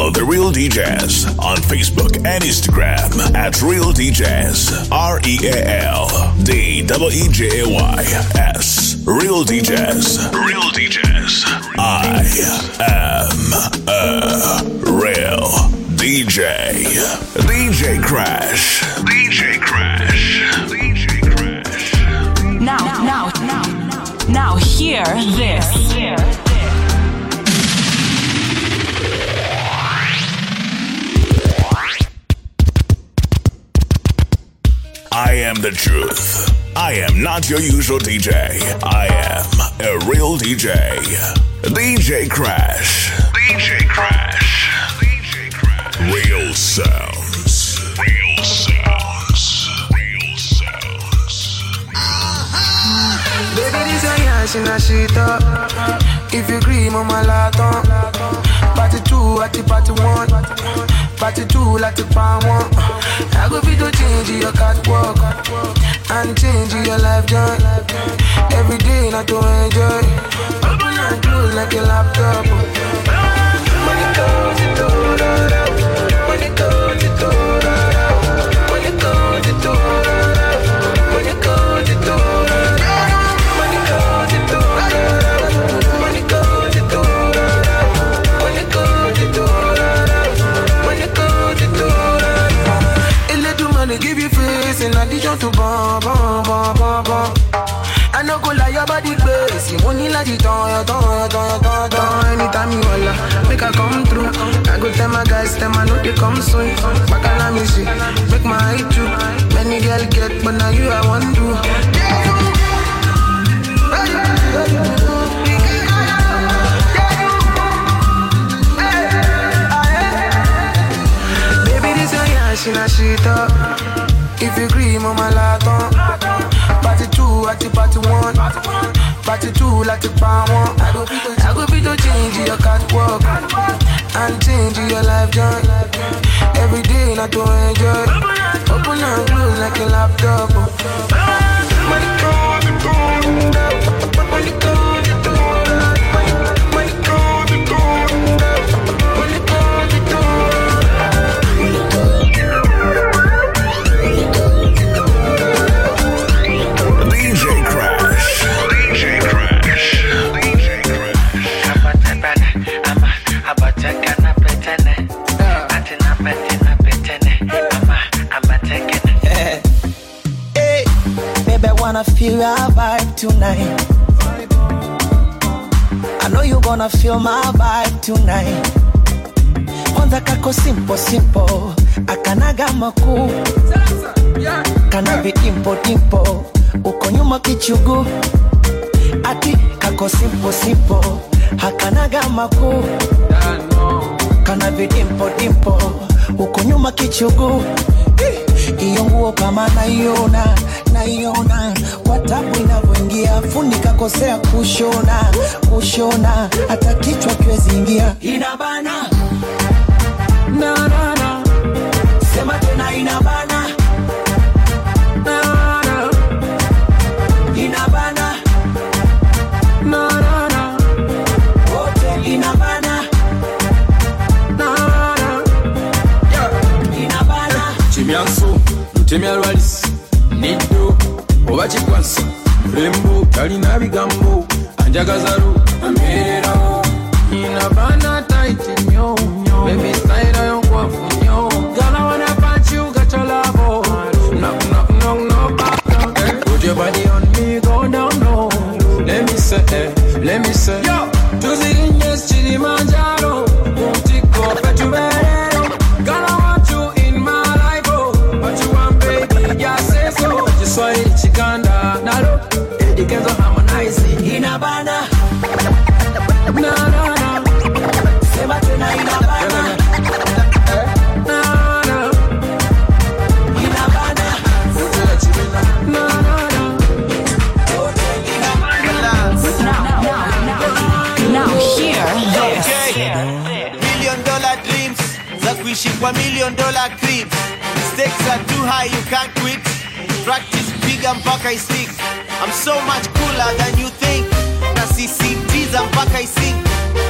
Follow The Real DJs on Facebook and Instagram at Real DJs. R E A L D W E J A Y S. Real DJs. Real DJs. I am a real DJ. DJ Crash. DJ Crash. DJ Crash. Now, now, now, now, hear this. I am the truth. I am not your usual DJ. I am a real DJ. DJ Crash. DJ Crash. DJ Crash. Real sounds. Real sounds. Real sounds. Baby, this a yash in a shit up. If you on my laton. Party two at the party one. Party two like the palm one. I go be to change your catwalk. And change your life joy. Every day not to enjoy. Open and close like a laptop. Money comes into Money my guys, them I know they come soon. Back on me see, make my eye too. Many girl get, but now you I want to. Baby, this your yash in a shit up. If you on my laton. Party two at the party one. Party two like the palm one. I go be to change your catwalk. And change your life joy. Every day not to enjoy. Open and close like a laptop. Money comes and goes. Money comes feel your vibe tonight. I know you're gonna feel my vibe tonight. Kwanza kako simple simple, akanaga makuu, kana vidimpo dimpo, uko nyuma kichugu, ati kako simple simple, hakanaga makuu, kana vidimpo dimpo, uko nyuma kichugu. Iyo nguo kama naiona naiona. Kwa tabu inavyoingia, fundi kakosea kushona kushona, hata kichwa kiwezi ingia, inabana. Na, na, na. Sema tena inabana temyalwalisi niddo oba kikwasi lembo talina bigambo anjagazalu ambeererawo inabaana taitinyo million dollar cribs stakes are too high you can't quit. Practice piga mpaka isik i'm so much cooler than you think. Na sisitiza mpaka isink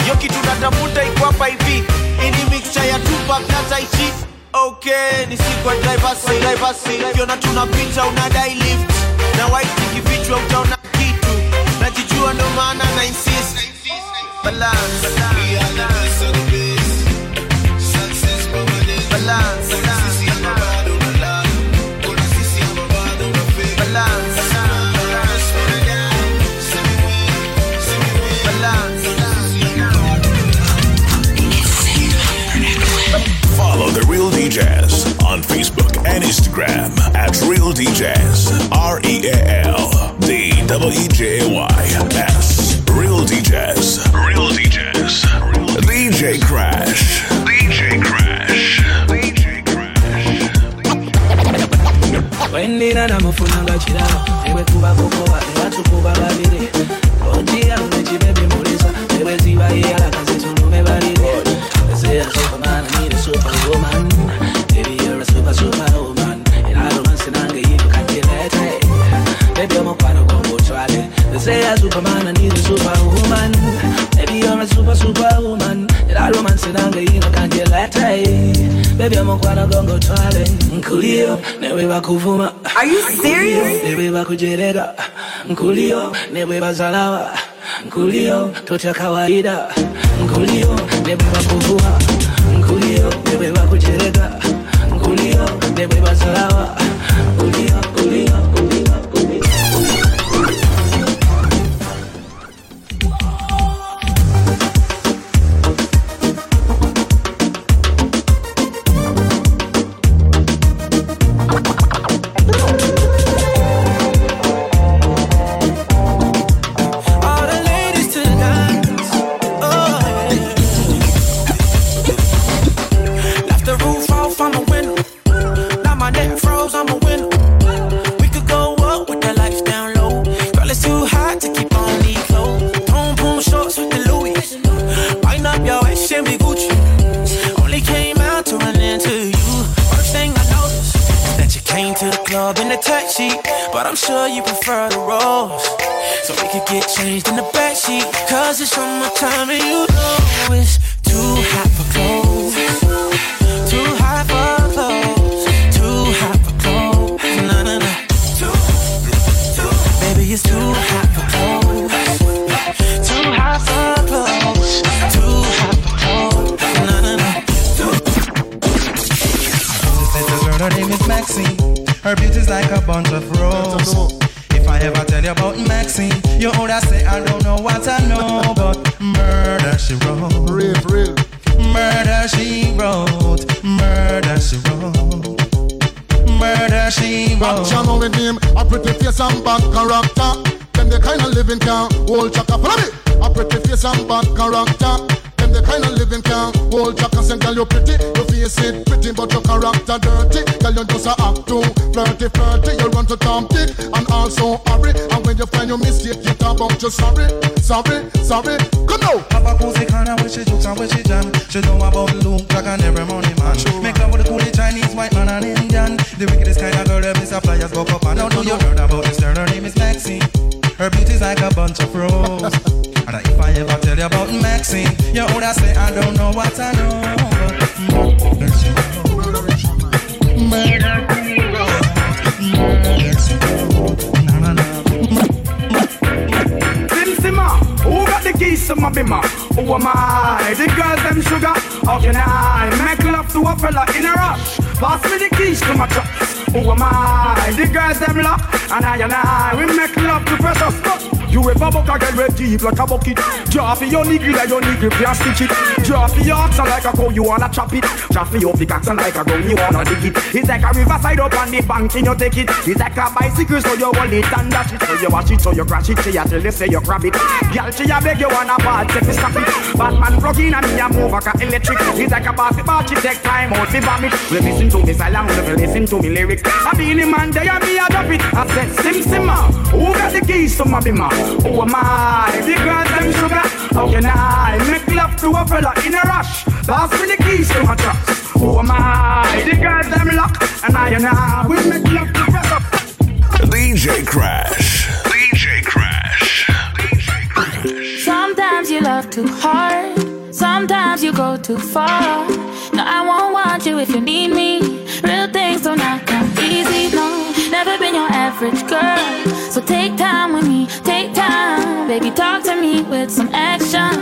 yo kitu natafuta iko hapa hivi. Ini mixture I tuba, Nazai shit. okay ni siku ya diversity, diversity. Ukiona tunapita unadai lift? Na white ikifichwa utaona kitu. Najijua ndo maana na insist. Balance. Balance DJs on Facebook and Instagram at Real DJs. R E A L D W E J A Y S. Real DJs. Real DJs. DJ Crash. DJ Crash. DJ Crash. wendira namufunanga kirabo ebwekuba kukuba ebatukuba babiri ogira nekibebimulisa ebweziba yeyalakazi tulume balire Say a superman, I need a superwoman. Baby, you're Are you serious? Nkulio, newe bazalawa. I'm sure you prefer the rose. So we could get changed in the backseat. Cause it's summertime and you know it's too hot for clothes. Too hot for clothes. Too hot for clothes. Nah, nah, nah. Too, too, baby, it's too hot for clothes. Too hot for clothes. Too hot for clothes. Nah, nah, nah. Her name is Maxine. Her beauty's like a bunch of roses. If I ever tell you about Maxine, you would say I don't know what I know, but murder she wrote. Real, real. Murder she wrote. Murder she wrote. Murder she wrote. Action only name, a pretty face and bad character. Them the kind of living can hold chaka. Follow me. A pretty face and bad character. Them the kind of living can't hold chaka. Say, girl, you pretty, your face it pretty, but your character dirty. Girl, you just a act too flirty, flirty. You run to Tom Dick and also hurry. And when you find your mistake, you talk about you sorry, sorry, sorry. Come now. Have a cozy kind of where she jokes and where she jam. She know about Luke, Jack and every morning man. Make love with a coolie Chinese, white man and Indian. The wickedest kind of girl, is a flyers go up and down. Know you heard about this her name is Maxine. Her beauty's like a bunch of roses. and if I ever tell you about Maxine, you would say I don't know what I know. Mm. Wrote. Murder the keys to my bimmer? Who am I? The girls them sugar. How can I make love to a fella in a rush? Pass me the keys to my truck. Who am I? The girls them lock, and I and I we make love to precious stuff. You ever buck a girl with deep like a bucket? Drop your nigga like your nigga can't stitch it. Drop your oxen like a cow, you wanna chop it. Drop your pickaxe like a gun, you wanna dig it. It's like a riverside up on the bank and you take it. It's like a bicycle, so you hold it and dash it. So you wash it, so you crash it. She a tell you say you grab it. Girl, she a beg you wanna take me stop it. Batman plug in and me a move like a electric. It's like a basketball, she take time out to vomit. We listen to me silent, we listen to me lyrics. I be in the man there, me a drop it. I said, Sim Simma, who got the keys to my bimmer? Who am I? The girls them sugar. How can I make love to a fella in a rush? Pass me the keys to my truck. Who am I? The girls them lock, and I and I we make love to up. DJ Crash. Sometimes you love too hard. Sometimes you go too far. No, I won't want you if you need me. Real things don't come easy, no. Never been your average girl. So take time with me, take time. Baby, talk to me with some action.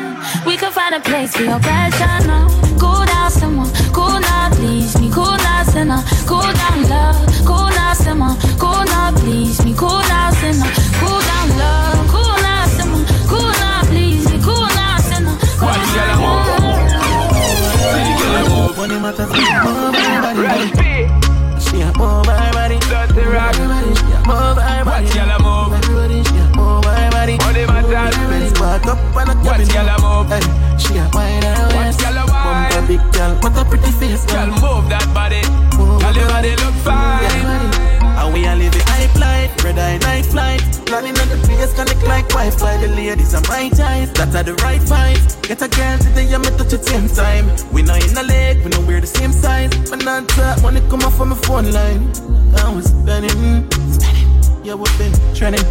We can find a place for your passion, no. Cool down, someone. Cool now, please me. Cool sinner. Cool down, love. Cool now, someone. Cool now, please me. Cool matter move body, body. She a move my body, Dirty rock. She a move my body, Watch y'all move. She a move my body. Money matter. Everybody squat up and a Watch y'all move. She a wine and Watch y'all wine. Bumper big girl, what a pretty face, Girl, move that body. Move your body look fine. We are living high flight, red eye night flight. Planning on the place, connect like Wi-Fi. The ladies are my type, that are the right vibes. Get a girl today, I'm touch at same time. We not in the leg, we know we're the same size. But not talk when it come off from my phone line. I was spending, spending. Yeah, we've been trending.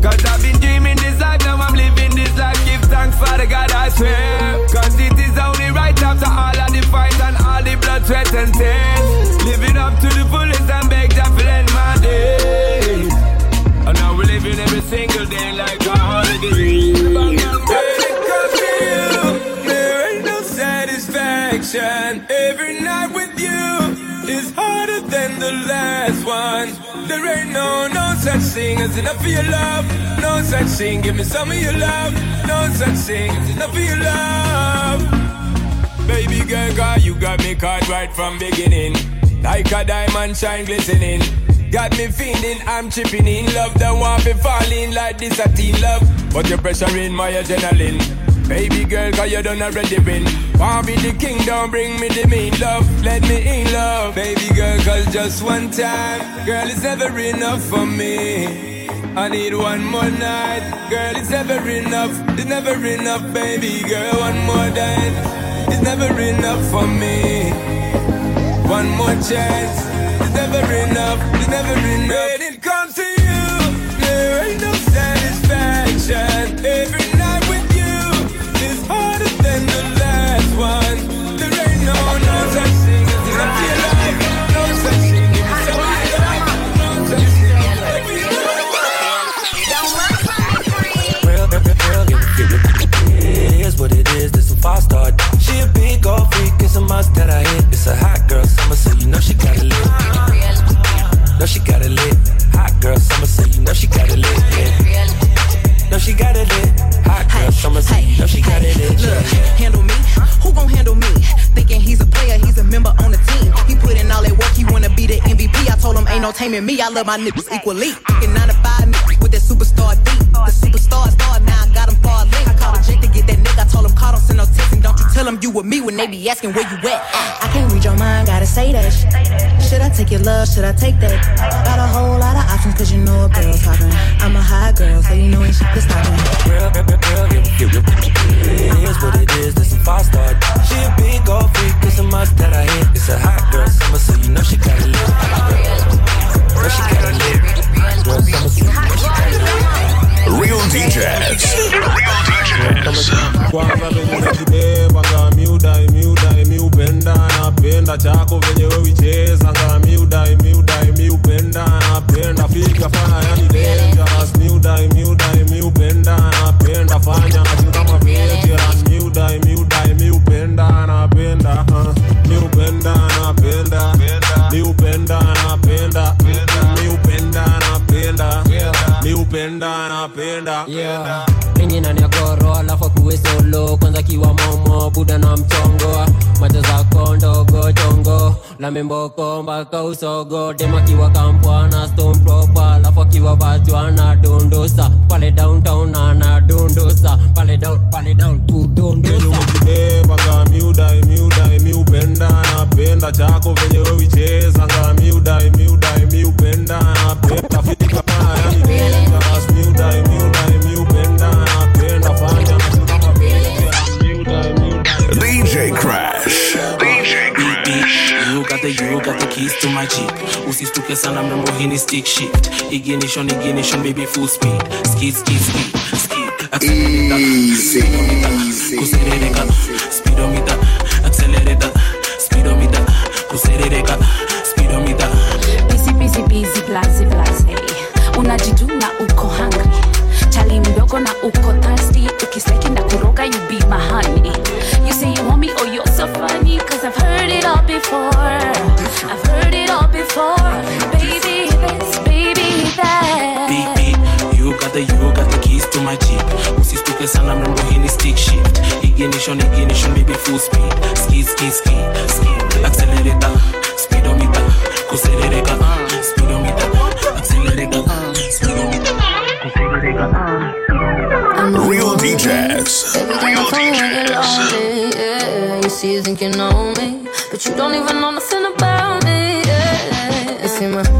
Cause I've been dreaming this life, now I'm living this life. Give thanks, Father God, I swear. Cause it is only right after all of the fight and all the blood, sweat, and tears. Living up to the fullest and beg single day like a holiday. There ain't no satisfaction. Every night with you is harder than the last one. There ain't no, no such thing as enough of your love. No such thing, give me some of your love. No such thing as enough of your love. Baby girl, girl, you got me caught right from beginning. Like a diamond shine glistening. Got me feeling I'm chipping in love. Don't want me falling like this a teen love. But your pressure in my adrenaline. Baby girl, cause you done already win. Want be the king, don't bring me the mean love. Let me in love. Baby girl, cause just one time. Girl, it's never enough for me. I need one more night. Girl, it's never enough. It's never enough, baby girl. One more night. It's never enough for me. One more chance. It's never enough. It's never enough. When it comes to you, there ain't no satisfaction. Every No, she got it lit. Hot girl summer, so you know she got it lit. Yeah. No, she got it lit. Hot girl summer, so you know she got it lit. Look, handle me. Who gon' handle me? Thinking he's a player, he's a member on the team. He put in all that work, he wanna be the MVP. I told him ain't no taming me. I love my niggas equally. Fucking nine to five with that superstar beat. The superstar star, tell him you with me when they be asking where you at. I can't read your mind, gotta say that shit. Should I take your love? Should I take that? Got a whole lot of options, cause you know a girl's hopping. I'm a high girl, so you know ain't shit to stop me. Real, real, real, real, real, real. It is what it is, this some five star. She a big old freak, it's a must that usogo dema akiwa kampwa na stone proper alafu akiwa bachwa na pale downtown ana pale down pale down kudundusa. Umejibebaga miudai miudai miupenda napenda chako stick shift ignition ignition baby full speed. Skid skid speed skid. Speedometer, kuserereka. Speedometer, sana mrembo stick shift ignition ignition baby full speed ski ski ski ski accelerator speedometer kuserereka uh, speedometer accelerator uh, speedometer kuserereka. Real DJs. Real DJs. Yeah, you see you think you know me, but you don't even know nothing about me. Yeah, you see my thick thighs, lost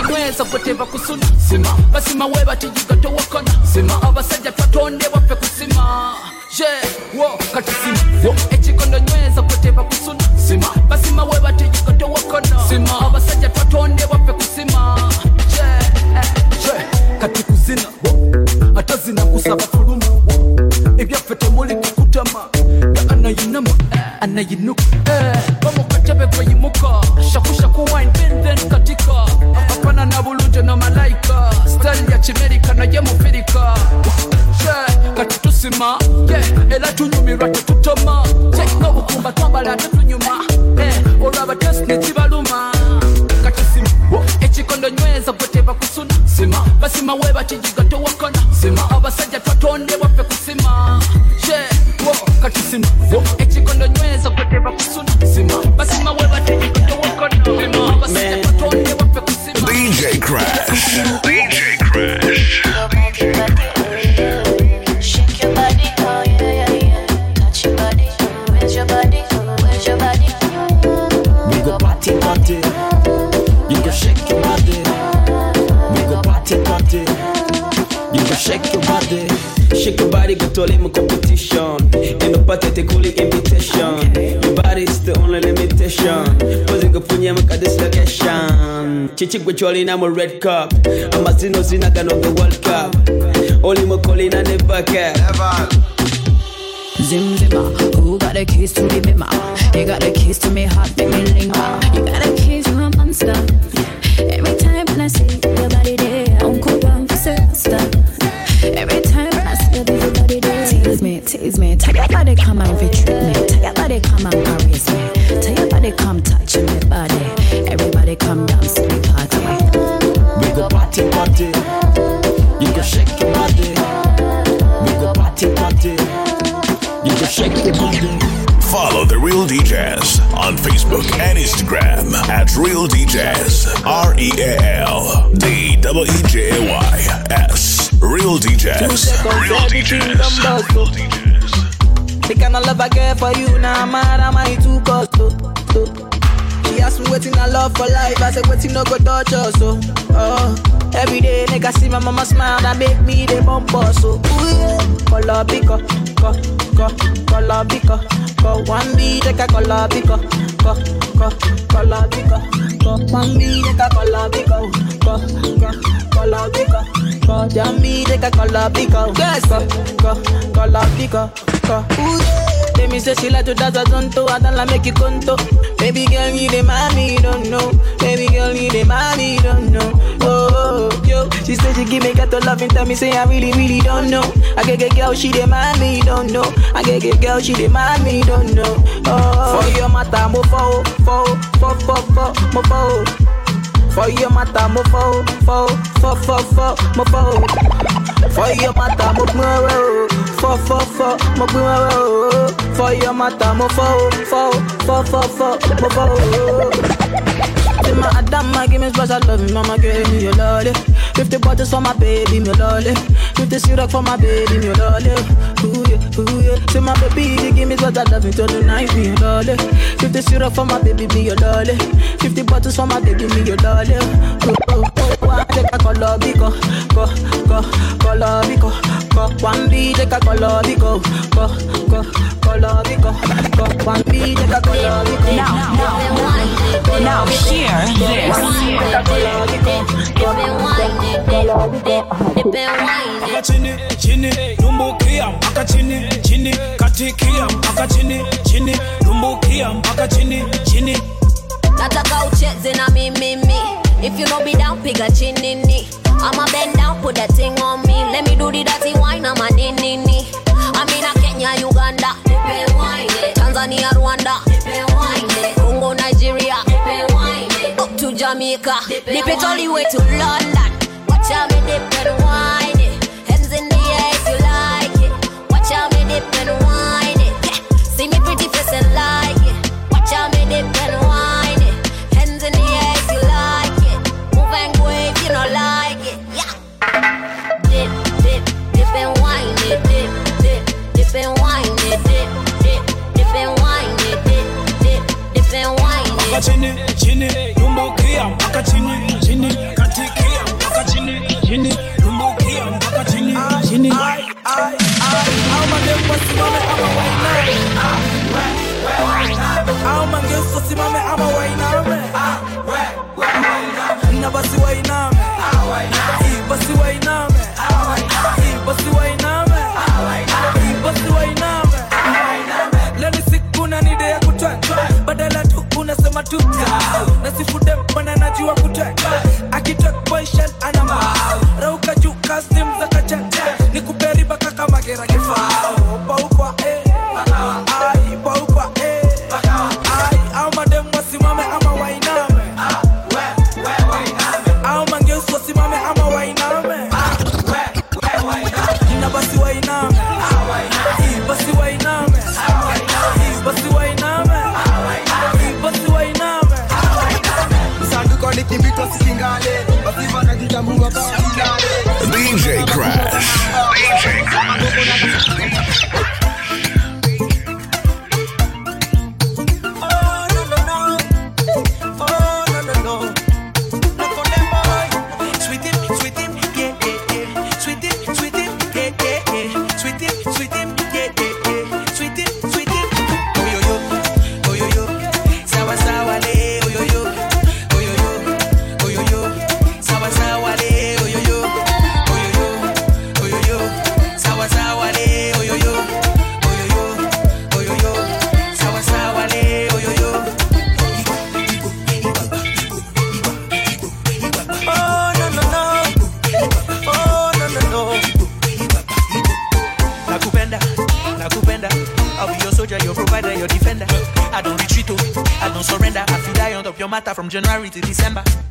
ndonyweza kuteva kusuna. Basima webatijuka towakona abasajja twatonde baffe kusima. Je wo katusima ekikondo nyweza kuteva kusuna. Basima webatijuka towakona abasajja twatonde baffe kusima. Je je eh. kati kuzina. Ate zinakusaba tulumu ebyaffe temuli kukutama nga anayinama anayinuka eh. era tunyumirwa tetutoma kyekina obukumba twambala tetunyuma eh, olwo abatesi nekibaluma kakisimu ekikondo eh, nyweza gwe tebakusuna sima basima webakijiga towakona sima abasajja twatondebwa ffe kusima. Kye kakisimu Chichi gwe choli red cup. Amazino zinaga no the World Cup. Mo calling and never. Zim who got the keys to the bimmer? You got the keys to me heart, make me linger. You got the keys, you're a monster. Every time when I see your body there, I'm cool down for sister. Every time when I see your body there, tease me, tease me. Tell your body come and treat me. Tell your body come and caress me. Tell your body come touch body. Everybody come dance to the party. We go party party. You go shake your body. We go party party. You go shake your body. Follow the Real DJs on Facebook and Instagram at Real DJs. R E A L D W E J A Y S. Real DJs. Real DJs. The kind of love I get for you now, nah, mad am I too cost to, to. She asked me waiting I love for life, I said waiting no go touch us so. Oh, every day nigga see my mama smile, that make me the bump us so. Ooh yeah, color pico, co, co, color pico, co. One B take a color pico, co, co, color pico, co. One B take a color pico, co, co, color pico, co. One B take a color pico, yes, co, co, color pico, co. Ooh yeah. Let me say she like to dance a zonto, I don't like make you conto. Baby girl, you the mommy, don't know. Baby girl, you the mommy, don't know. Oh, oh, yo, she said she give me got to love and tell me say I really, really don't know. I get get girl, she the mommy, don't know. I get get girl, she the mommy, don't know. Oh, for your matter, mo fo, fo, fo, fo, fo, mo fo. For your matter, mo fo, fo, fo, fo, fo, mo fo. For your matter, mo gbin fo, fo, fo, mo gbin For your matter, mo fo, fo, fo, fo, fo, mo fo. Say my Adama, give me special love, mama give me your lolly. Fifty bottles for my baby, me lolly. Fifty syrup for my baby, me lolly. Ooh ooh yeah. Say my baby, you give me what I love until the night, me your lolly. Fifty syrup for my baby, me your lolly. Fifty bottles for my baby, me your lolly. Ooh, ooh, ooh, I take a color, go, go, go, color, go, go. One B, take a color, go, go, go, color, go, go. One B, take a color, go. Now, now, now, this. mpaka chini chini lumbukia mpaka chini chini katikia mpaka chini chini chini nataka ucheze na mimimi if you no be down piga chinini I'ma bend down put that thing on me. Let me do the dirty wine ama ninini I'm in a Kenya Uganda. Tanzania Rwanda. Congo Nigeria. Up to Jamaica. Dip it all the way to London. Watch out me dip and from January to December.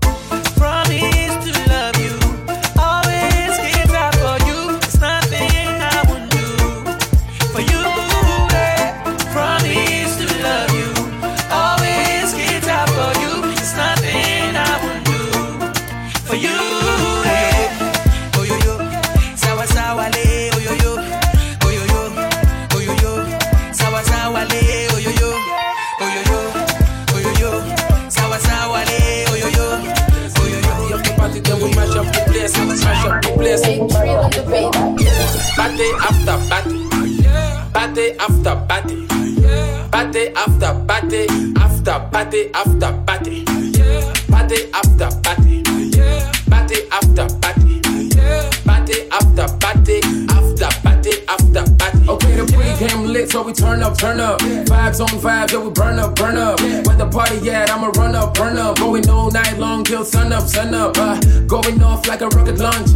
Up, up. Uh, going off like a rocket launcher.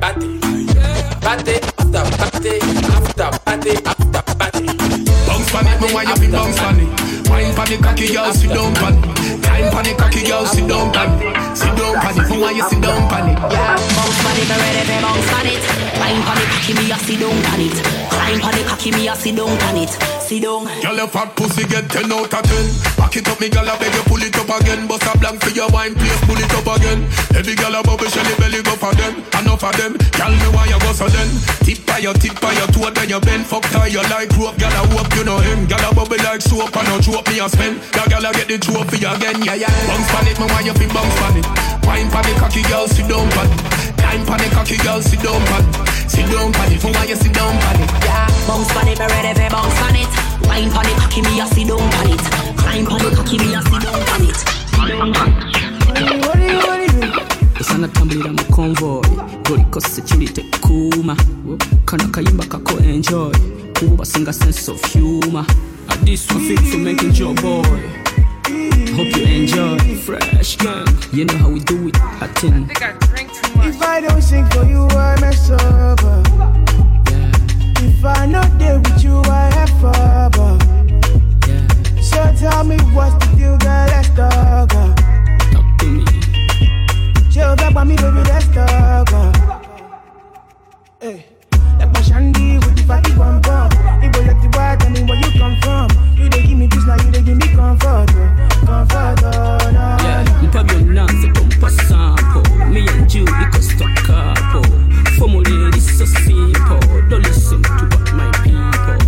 Party. Party after party. After party after party. Bounce pon it, me why you fi bounce pon it? Wine pon the cocky girl, sit down pon it. Climb pon the cocky girl, sit down pon it. Sit down pon it, me why you sit down pon it? Yeah, pon it, ready fi bounce pon it. Climb pon the cocky, me a sit down pon it. Climb pon the cocky, me a sit down pon it. Sit down. Girl, your fat pussy get 10 out of 10 Back it up, me girl, I beg you pull it up again. Bust a blank for your wine, please pull it up again. Every girl a bubble, shelly belly go for them. Enough of them, girl, me why you go so then Tip by your tip by your toe, then you bend. Fuck tie you like rope, girl, I hope you know him Girl, a bubble like soap, and no choke me a spend. That girl, I get the trophy again, yeah, yeah. Bounce pan it, me why you fi bounce pan it. Wine pan the cocky, girl, sit down pan it Climb pan the cocky, girl, sit down pan. It Sit down pan it, for why you sit down pan it? Yeah, bounce pon it, me ready fi bounce pon it. Wine pon the cocky, me a sit down pon it. Climb pon the cocky, me a sit down pon it. Sit down pon it. usanatambulira mu convoy. Golikosa kilite kuuma kano kayimba kako enjoy. Kuba singa sense of humor. This one fit for making your boy hope you enjoy fresh gang you know how we do it i think I drink too much. If I don't sing for you, I mess up. Yeah. If I not there with you, I have up. So tell me what's the deal, girl? Let's talk. Talk to me. Chill back by me, baby, let's talk. Hey, like my shandy with the fatty bum bum. Let the white tell me where you come from. You they give me peace, now you they give me comfort. oh. Comfort, oh, no. Yeah, mpa byonnanze kumpa sample Me and you because the couple Formula is so simple Don't listen to what my people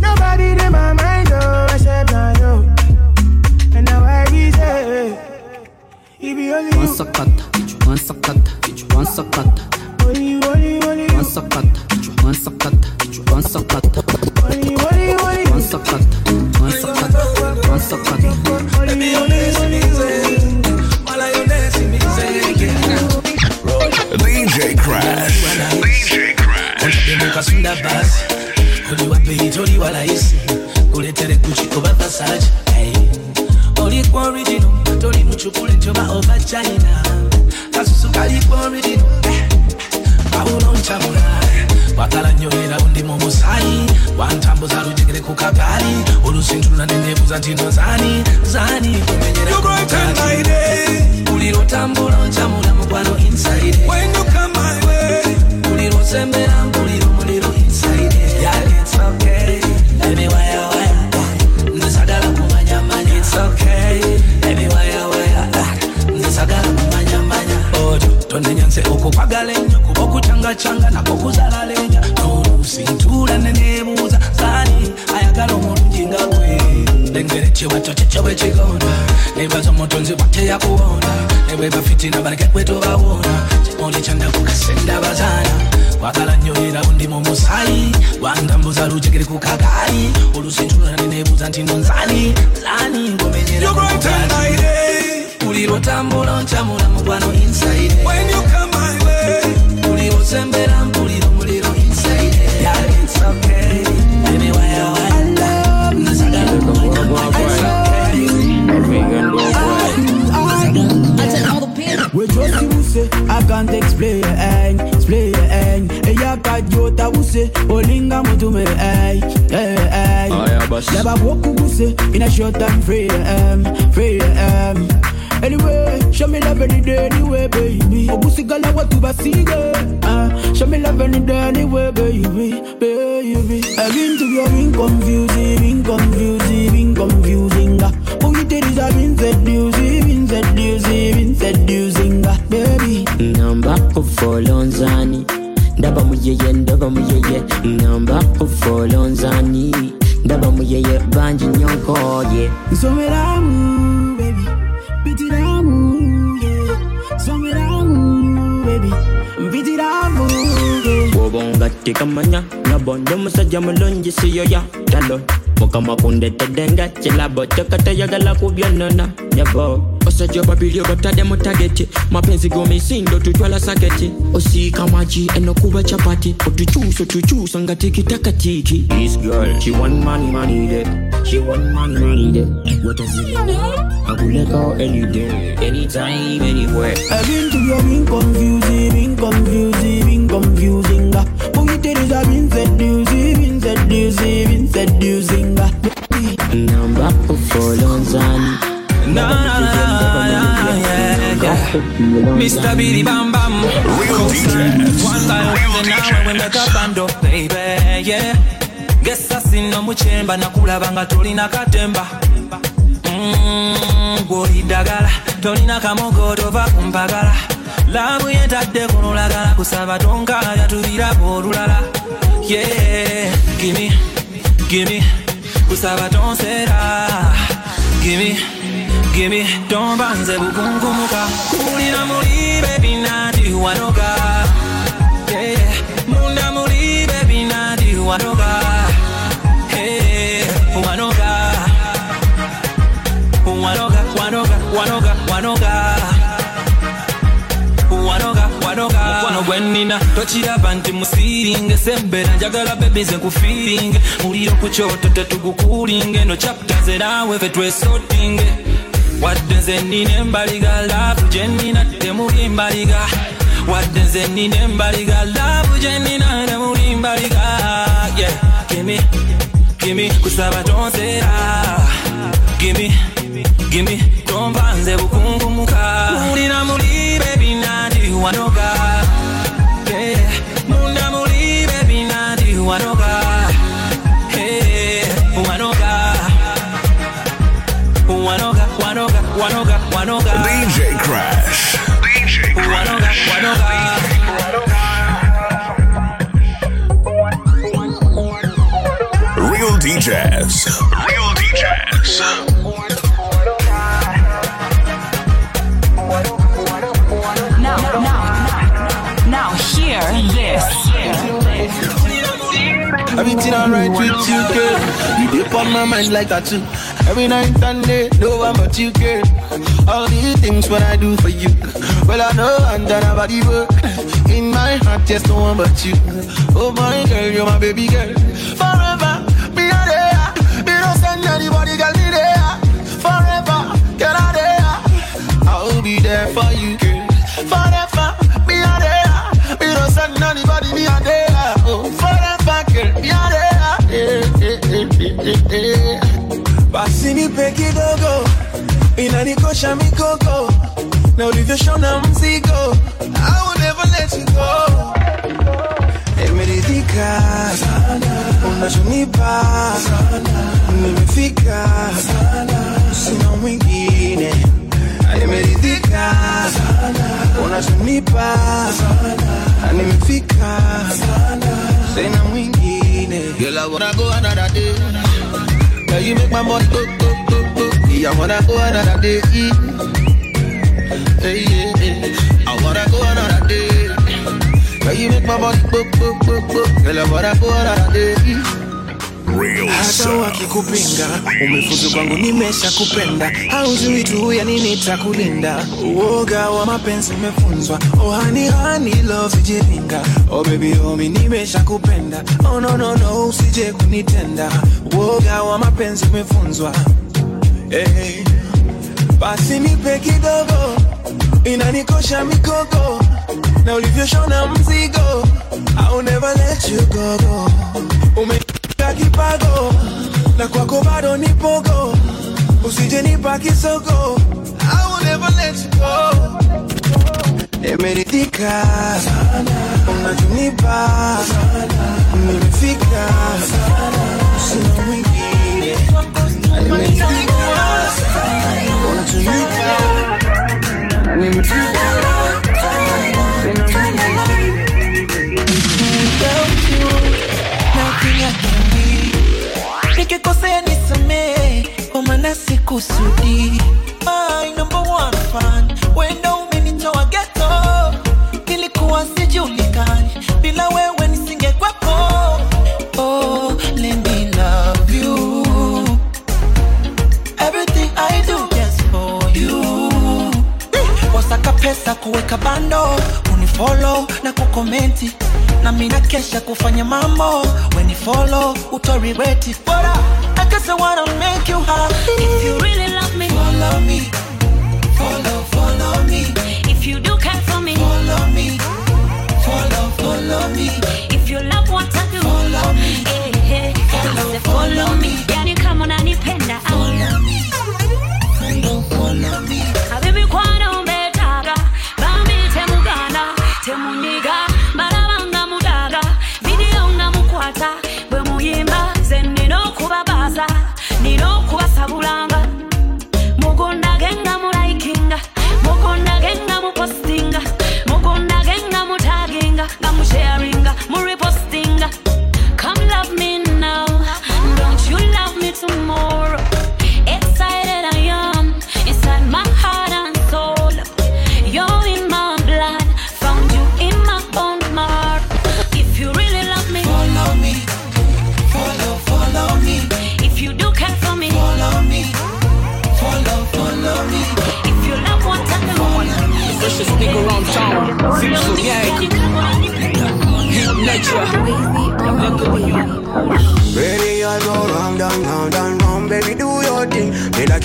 Nobody in my mind, oh, except now you. And now I say, it be only One you. sakata, one sakata, one sakata Only only only. One sakata, hey. Aya, basi. Never walk use in a short time frame, frame. Anyway, show me love any day anyway, baby. Obusigala watu basige, uh, show me love any day anyway, baby, baby. Again to be being confusing, being confusing, being confusing. uh. Who you did is a been seducing, been seducing, been seducing, uh, baby. ngamba kufolo nzani ndaba muyeye ndaba muyeye ngamba kufolo nzani ndaba muyeye banji nyonkoye Nsomeramu, baby. Bitiramu, yeah. Nsomeramu, baby. Bitiramu, yeah. bwobonga tekamanya nabonde omusajja mulungi siyoya talo mukama kundeteddenga kilabo kyokatayagala kubyonona yabo basajja babiri batadde mu tageti mapenzi gomisindo tutwala saketi osiika magi eno kuba chapati otukyusa otukyusa nga tikitakatiki This girl, she want money, money day. She want money, money day. What does it mean? I will let her any day, anytime, anywhere. I've been to you, been confusing, been confusing, been confusing. Boy, it is a been seducing, been seducing, been seducing. Ah. Number for. Na na na na yeah yeah. Mr. Billy Bam Bam. Real DJs. One time Real DJs. we make a band up, baby, yeah. Gesa sino muchemba nakulaba nga tolina katemba. Mm, gwolidagala tolina kamogoto va kumpagala laabu yetadde kunulagala kusaba tonkaya tubirako olulala yeah gimi gimi kusaba tonsera gimi gimi tombanze bukungumuka kulira mulibe binati wanoga yeah. munda mulibe binati wanoga hey, tokiraba nti musiringe sembera njagala bebi nkufiringe. Muliro ku kyoto tetugukulinge no chaptaze naawe fe twesotinge wadde nze nina embaliga laavu gye nina temuli mbaliga wadde nze nina embaliga laavu gye nina temuli mbaliga yeah. gimi gimi kusaba tonseera gimi gimi tomba nze bukungumuka mulina mulibe binandi wanoga DJs. Real DJs. Now, now, now, now, hear this. Everything alright with you, girl. You dip on my mind like that too. Every night and day, no one but you, girl. All the things what I do for you. Well, I know I'm done about the work. In my heart, just no one but you. Oh my girl, you're my baby girl. For you, girl. Forever, be a there. You don't send anybody, me a there. Oh, forever, girl, be a there. Basi nipe kidogo inanikosha mikoko na ulivyoshona mzigo I will never let you go nimeridhika unachonipa nimefika sina mwingine nimeridhika unachonipa. Nimefika. Sina mwingine. Girl, I wanna go another day Girl, you make my body go, go, go, go. Yeah, I wanna go another day Hey. I wanna go another day Girl, you make my body go, go, go, go. Girl, I wanna go another day hata wakikupinga umefuzu kwangu nimesha kupenda haujui tu ya nini takulinda uoga wa mapenzi umefunzwa. Oh hani hani love oh nimesha kupenda oh no no no usije kunitenda. Uoga wa mapenzi umefunzwa. Hey. basi nipe kidogo. Inanikosha mikoko. Na ulivyoshona mzigo I'll never let you go, go. Kipago na kwako bado ni pogo, usije nipa kisogo. I will never let you go. Nimeridhika unachonipa, nimefika sina mwingine. Nimeridhika unachonipa, nimefika nikikosea nisamee kwa maana sikusudi. My umenitoa geto nilikuwa sijulikani bila wewe nisingekwepo oh, you. Pesa kuweka bando unifolo na kukomenti na mina kesha kufanya mambo. Wenifolo utorireti bora I guess I wanna make you happy If you really love me, follow me. Follow follow me. If you do care for me, follow me. Follow follow me. If you love what I do, follow me. Eh, eh, I say follow me.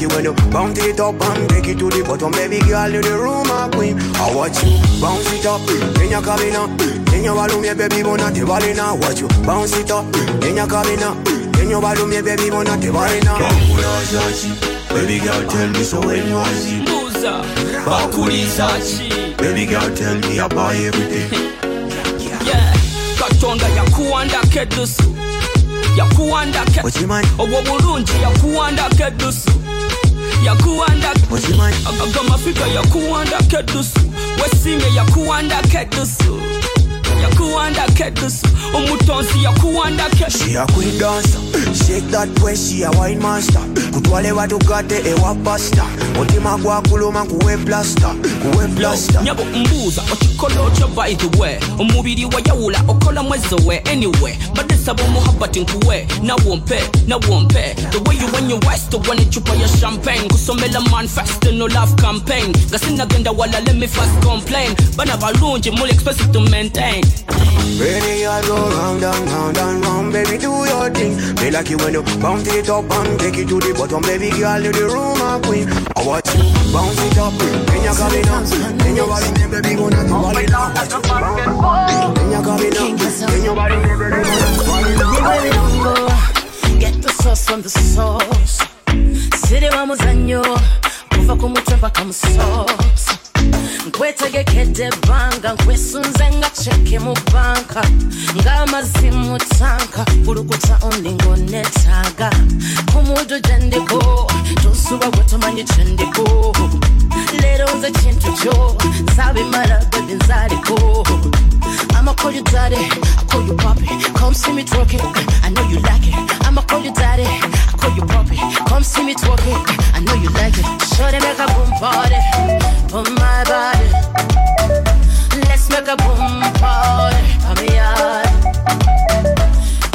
It when you bounce it up and take it to the bottom, baby girl, you the room a queen. I watch you bounce it up, eh. in eh. your cabina, in your volume, yeah, baby, wanna te valina. Watch you bounce it up, eh. in your cabina, in your volume, yeah, baby, wanna te valina. Baby girl, tell me so when you want it. Buza. Bakuliza. Baby girl, tell me I buy everything. Yeah. katonda yakuwandako eddusu yakuwandako obwo bulungi yakuwandako eddusu yakuwandako agamafiga yakuwandako eddusu wesimye yakuwandako eddusu yakuwandako eddusu omutonzi yakuwandako She a queen dancer, shake that waist, she a wine master. Kutwale batugate ewa pasta. Mutima gwakuluma kuwe plasta, kuwe plasta. nyabo mbuuza okikola the way omubiri wayawula okola mwezi we anyway badde saba omuhabati nkuwe nawompe nawompe the way you when you west wana ecupa ya champagne. Kusomela manifest no love campaign. Nga sinagenda wala let me first complain. Bana balungi muli expensive to maintain Baby, I go round and round and round, baby, do your thing. Me like it when you bounce it up and take it to the bottom, baby girl, you the room a queen. I watch you bounce it up, in your cabina, in your body, me baby, gonna do all it now. Watch you bounce in your cabina, in your body, me baby, gonna do all it now. Get the sauce from the source. Siri wa muzanyo kuva ku mutwe mpaka musoso nkwetegekedde ebbanga nkwesunze nga ceke mu banka ng'amazzi mu tanka kulukuta ondi ng'onetaaga ku muddo gye ndiko tosuba gwe tomanyi kye ndiko leero nze kintu kyo sabimala bebi nzaliko I'ma call you daddy, I call you papi. Come see me twerking, I know you like it. I'ma call you daddy, I call you papi. Come see me twerking, I know you like it. Show them make a boom party, on my body. Let's make a boom party, on me.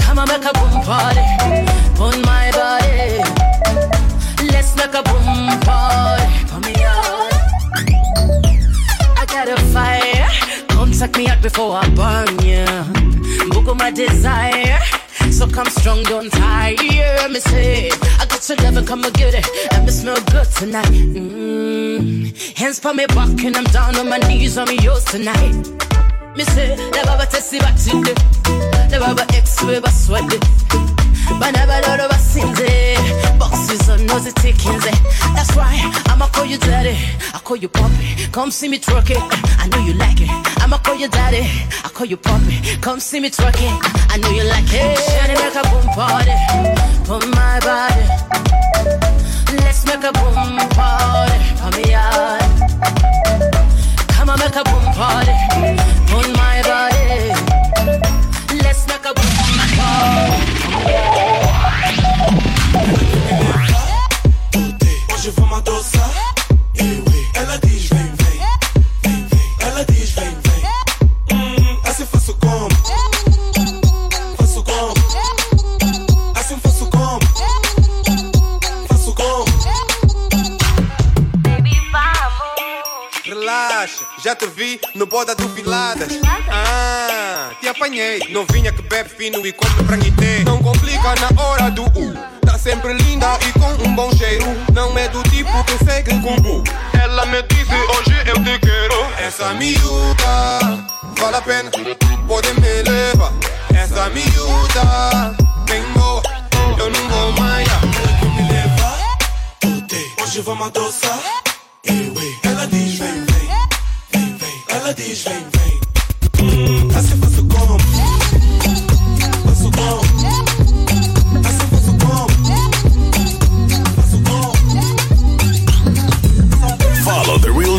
Come on, make a boom party, on my body. Let's make a boom party, on me. I got a fire. Come suck me out before I burn you. Book my desire. So come strong, don't tire. Me say, I got your love and come and get it. And me smell good tonight. Mm. Hands for me back and I'm down on my knees on me yours tonight. Me say, the baba tesi batinde. The baba ex we baswede. Banaba lolo basinze. Tickings. That's why I'ma call you daddy. I call you puppy. Come see me it. I know you like it. I'ma call you daddy. I call you puppy. Come see me it. I know you like it. Shawty make a boom party. On my body. Let's make a Hoje vamos adoçar. Ela diz vem, vem, vem, vem. Ela diz vem, vem. Hum, assim faço como? Faço como? Assim faço como? Faço como? Relax. acha? Já te vi no boda do Piladas. Ah, te apanhei. Novinha que bebe fino e come pranguité. Não complica na hora do U. Tá sempre linda e com um bom cheiro. Não é do tipo que segue com bu. Ela me disse hoje eu te quero. Essa miúda vale a pena, pode me levar. Essa miúda bem boa, eu não vou mais. Me leva, hoje vamos adoçar. Ela diz vem, vem, vem, vem. Ela diz vem, vem. Hum, assim faço como? Faço como?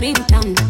make a feel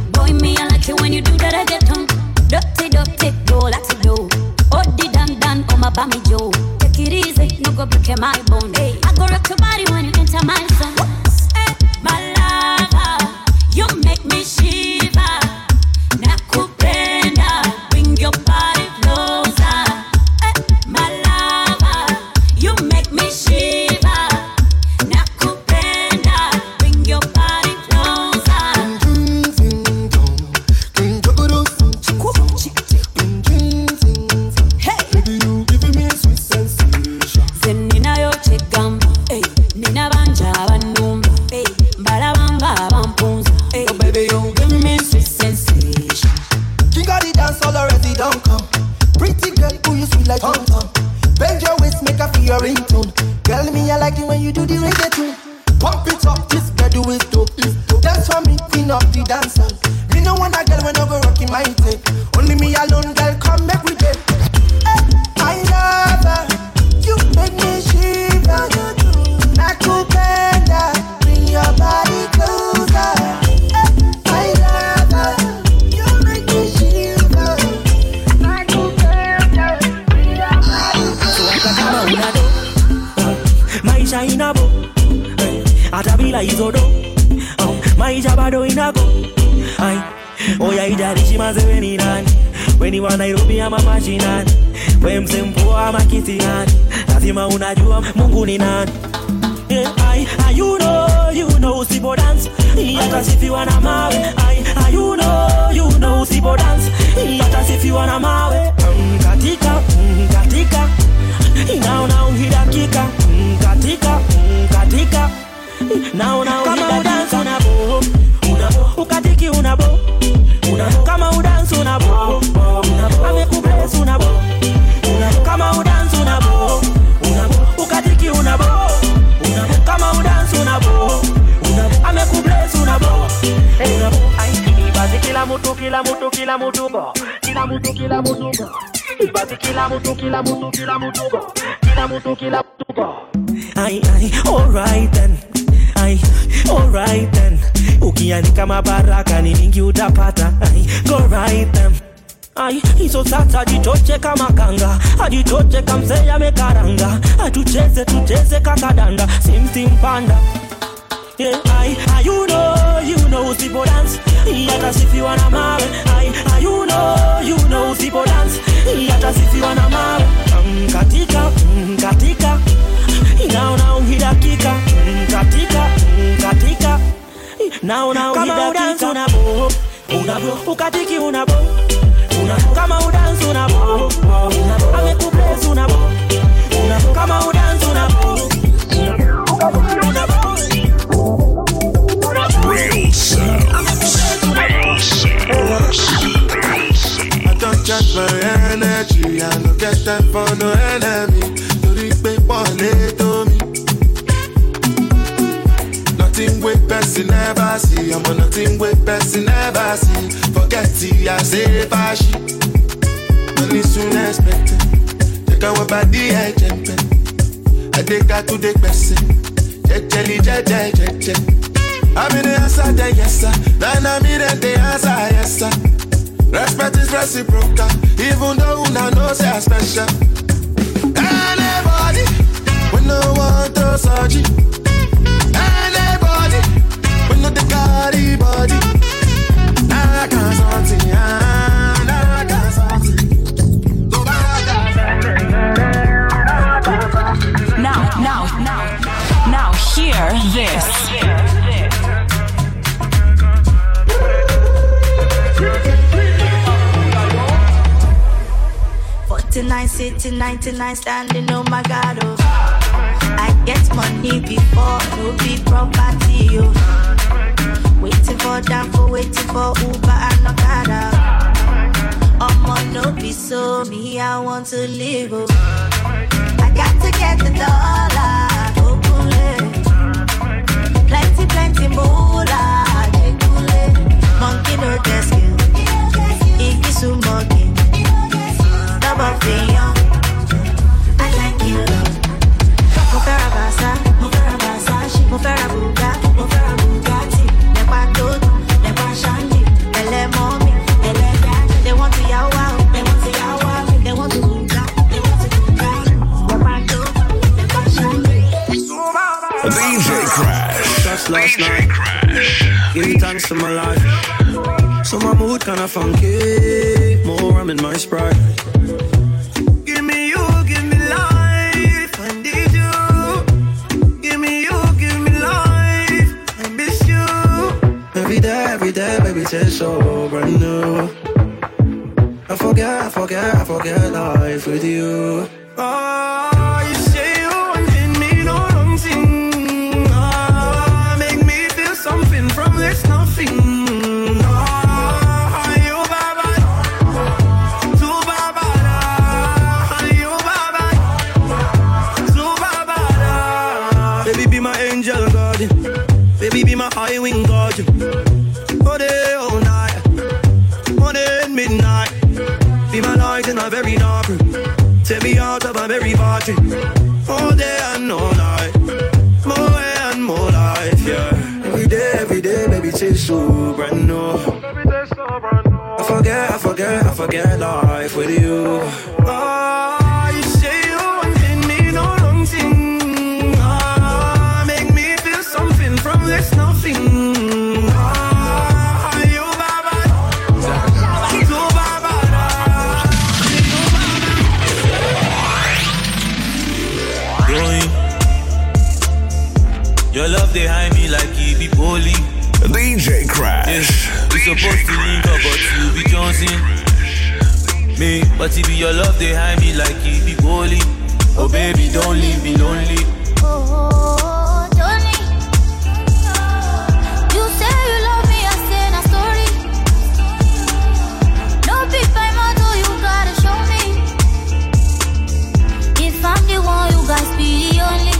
we msempoa ama kisiani lazima unajua mungu ni nani. Yeah, I, I, you know, you know, usipo dance. Yatasifiwa na mawe. I, I, you know, you know, usipo dance. Yatasifiwa na mawe. Mm, katika mm, katika naona uhidakika. Mm, katika mm, katika naona kama udansi unabo. Unabo ukatiki unabo. Unabo kama udansi unabo unabo kila mtu kila mtu kila mtu go kila mtu kila mtu go basi kila mtu kila mtu kila mtu go kila mtu kila mtu go ai ai alright then. Ai alright then. Ukiandika mabaraka ni mingi utapata. Ai go right then. Hizo sasa jitoche kama kanga. Ajitoche kamzee amekaranga. Atucheze tucheze kakadanda simsimpanda Yeah, I, I, you know, you know, usipo dance yatasifiwa na mawe I, I, you know, you know, usipo dance yatasifiwa na mawe mm, katika mm, katika naona uhidakika mm, katika mm, katika naona uhidakika unabo unabo ukatiki unabo unabo kama udansi unabo unabo amekubless energy. I no get time for no enemy. Torí pé pọ̀lẹ́ tó mi. Nothing wey person never see. I'm on nothing with person never see. Forget it, I say fashi. Money soon expected. Take our body, eh, I jump I take her to the person. Jejeli, jeje, jeje. I'm in the answer, then yes sir. Then I'm in the answer, yes sir. Respect is reciprocal, even though una know say I special. Anybody, we no want to surgery. Anybody, we no the carry body. I can't something, 49 sitting, 99 standing, oh my god, oh. I get money before, no be property, oh. Waiting for for waiting for Uber and Okada. I'ma no be so me, I want to live, oh. I got to get the dollar, oh, Plenty, plenty moolah, Monkey no get skill, Iggy funky. More rum in my sprite. Forget, I forget, life with you. Oh, forget, I life with you. Ah, you say you wanted me, no wrong thing. Ah, make me feel something from this nothing. Ah, you baba, you baba, Going. Your love they hide me like it be bully. DJ Crash. We supposed to link up, but you be Johnson. Me, but it be your love they hide me like it be bully. Oh baby, don't leave me lonely. Oh, Tony. You say you love me, I say na story. No big by motto, you gotta show me. If I'm the one, you guys be the only.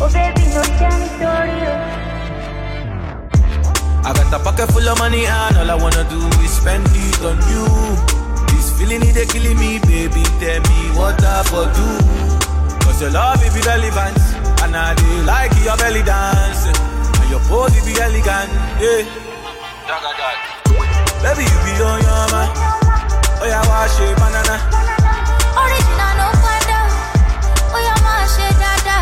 Oh baby, no tell me story. Oh. I got a pocket full of money and all I wanna do is spend it on you. Feeling it they killing me, baby. Tell me what I for do. Cause your love it be relevant. And I do like your belly dance. And your pose it be elegant. Yeah. Daga. Baby, you be on your man. Oh yeah, wash it, banana. Original, no panda. Oh, yeah, my shit, dada.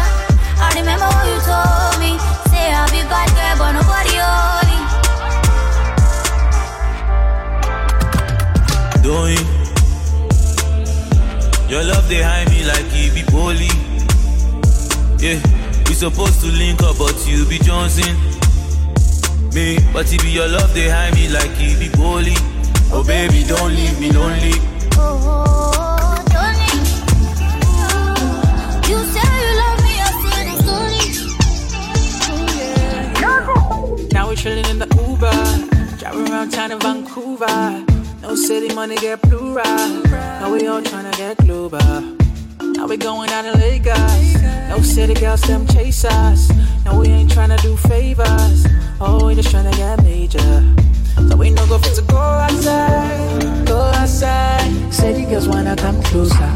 I remember what you told me. Say I'll be bad girl, but nobody holy. Doing. Your love they hide me like it be bully. Yeah, we supposed to link up, but you be Johnson. Me, but it be your love they hide me like it be bully. Oh baby, don't leave me lonely. Oh, Tony. You say you love me, I say the story. Now we're chilling in the Uber, driving around town in Vancouver. No city money get plural. Now we all tryna get global. Now we going out to Lagos. No city girls, them chase us. No, we ain't tryna do favors. Oh, we just tryna get major. So we no go fit to go outside, go outside. City girls wanna come closer.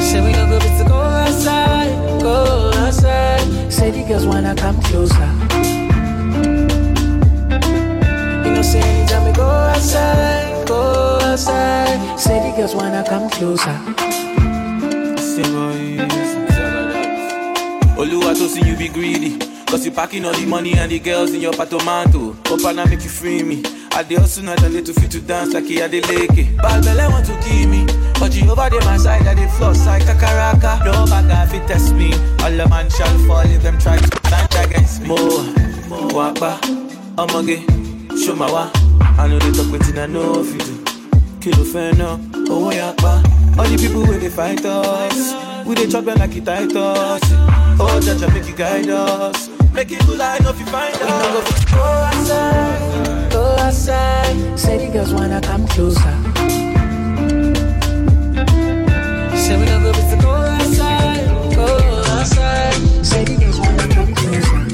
Say we go to go outside, go outside. City girls wanna come closer. You know, say anytime we go outside, girls wanna come closer. Oluwa to see you be greedy. Cause you packing all the money and the girls in your patomanto. Hope I make you free me. I dey night and day to fit to dance like he had the lake. Bad belly want to kill me. But you over there my side, I dey floss like kakaraka. No bag fit test me. All the man shall fall if them try to stand against me. Mo, wapa, omoge, show my wa. I know they talk with I know if you do. Kilo oh yapa. All the people where they fight us, we they chop them like it tight us. Oh, Jaja, make you guide us. Make it good, I know if you find us. Go outside, go outside. City girls wanna come closer. Say we no go to go outside, go outside. City girls wanna come closer.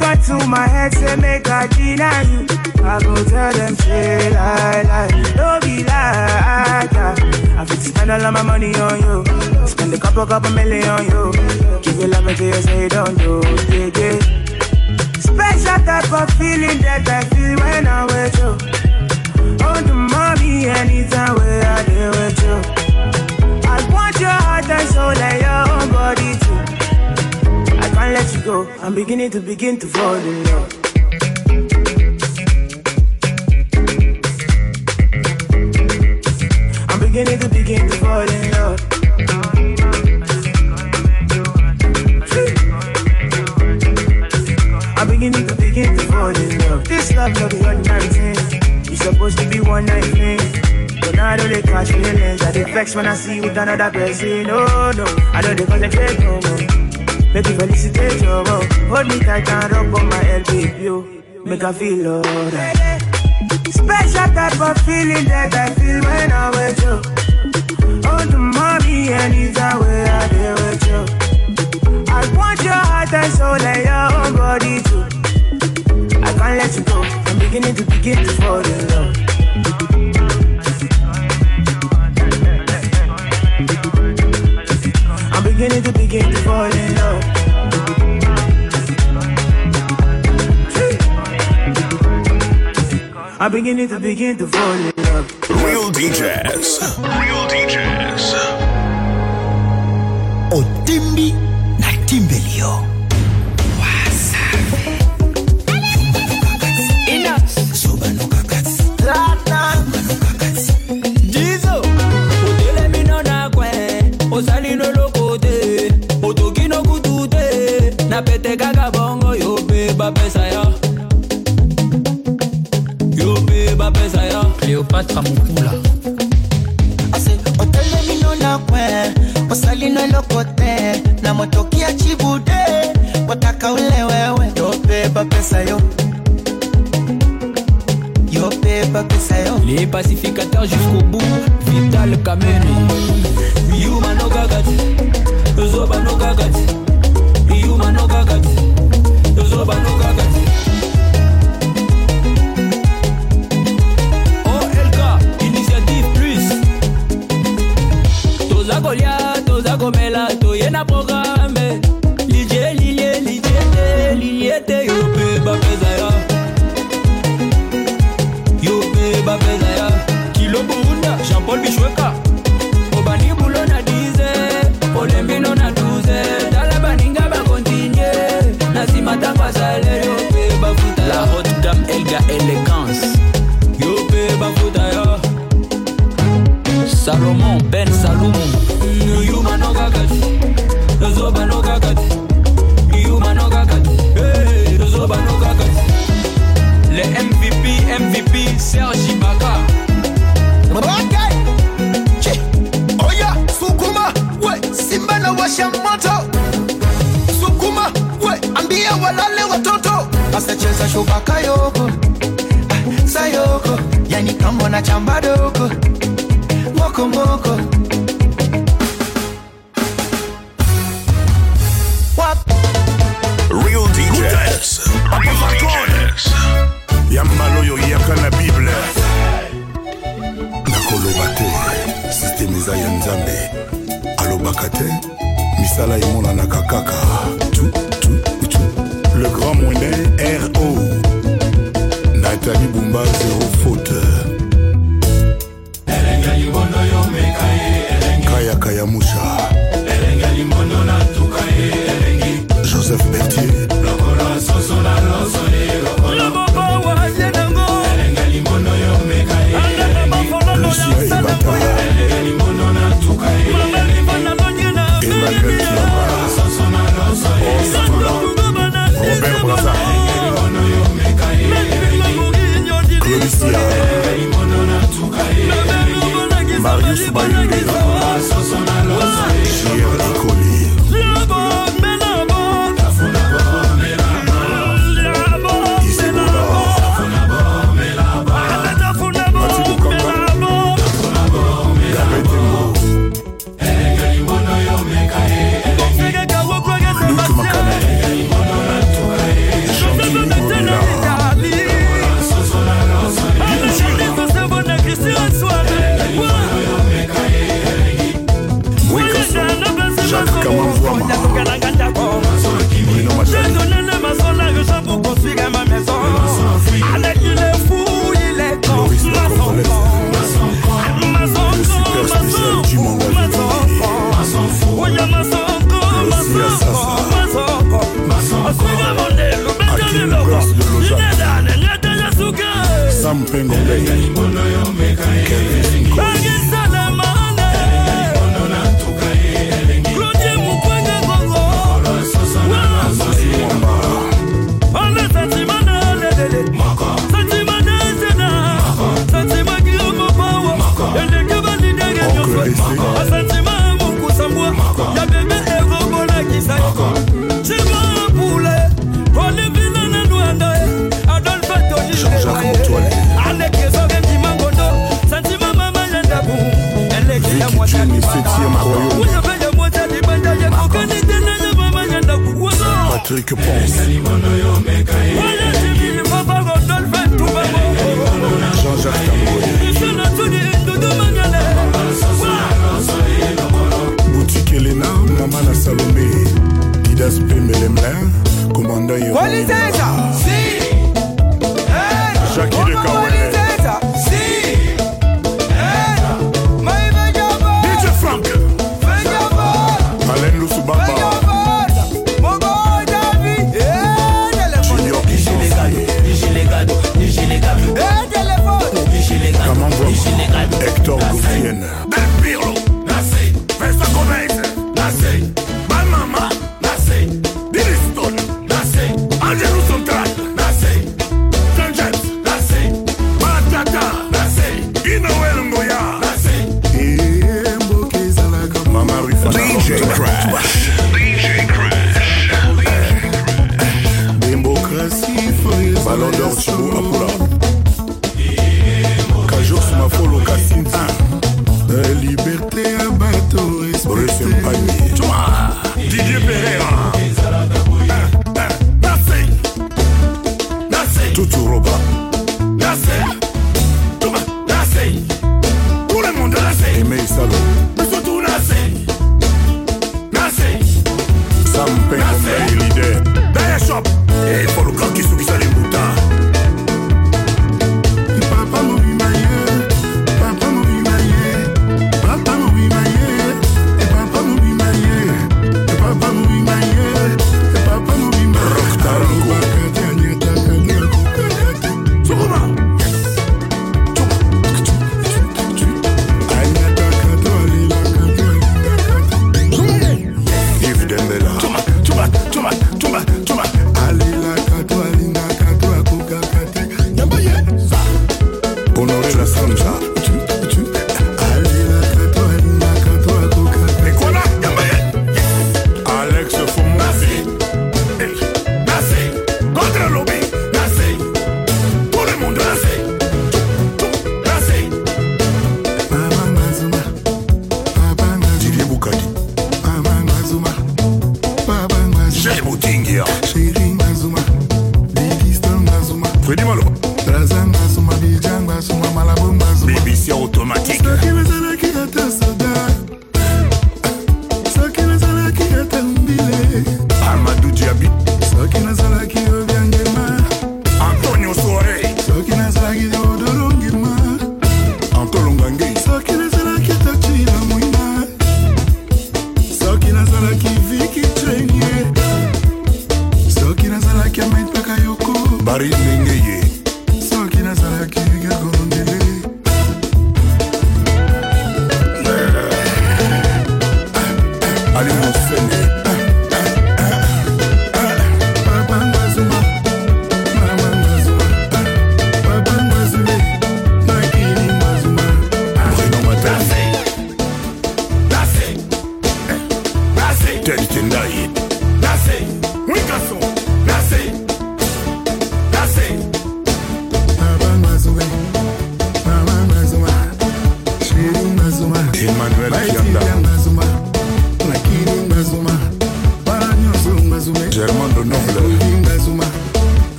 Got to my head, say make I deny you. I go tell them, say lie, lie. Don't be that. I fit spend all of my money on you. Spend a couple, couple million on you. Give you love until you say don't do, yeah, yeah. Special type of feeling that I feel when I'm with you. Oh, the mommy, anytime where I deal with you. I want your heart and soul and your own body too. Can't let you go. I'm beginning to begin to fall in love. I'm beginning to begin to fall in love. I'm beginning to begin to fall in love. This love no be ordinary thing. It's supposed to be one night thing. But now I know they catch feelings. I vexed when I see you with another person. Oh no, I know they concentrate no more. Make you felicitate your love. Hold me tight and rub on my head, baby. You make I feel alright. Special type of feeling that I feel when I'm with you. Oh, the mommy, anytime where I deal with you. I want your heart and soul and your own body too. I can't let you go. I'm beginning to begin to fall in love. I'm beginning to begin to fall in love. I'm beginning to begin to fall in love. Real DJs. Real DJs. otimbi na timbelio patra mokula ase otelemino na kwe osalino eloko te na motoki ya chibude otaka ule wewe to mpe bapesa yo yo. Mpe bapesa yo. Les pacificateurs jusqu'au bout vital kamene yuma nokaka te zoba nokaka te komela, toye na programme. Lilie, lilie, lilie te, lilie te, yo pe bapeza ya. Yo pe bapeza ya. Kilo Burunda, Jean-Paul Bishweka. Shuka kayoko. Ah, sayoko. Yani kama na chamba doko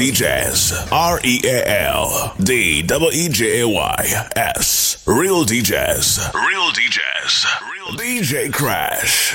DJs. R E A L D W E J A Y S. Real DJs. Real DJs. Real DJ Crash.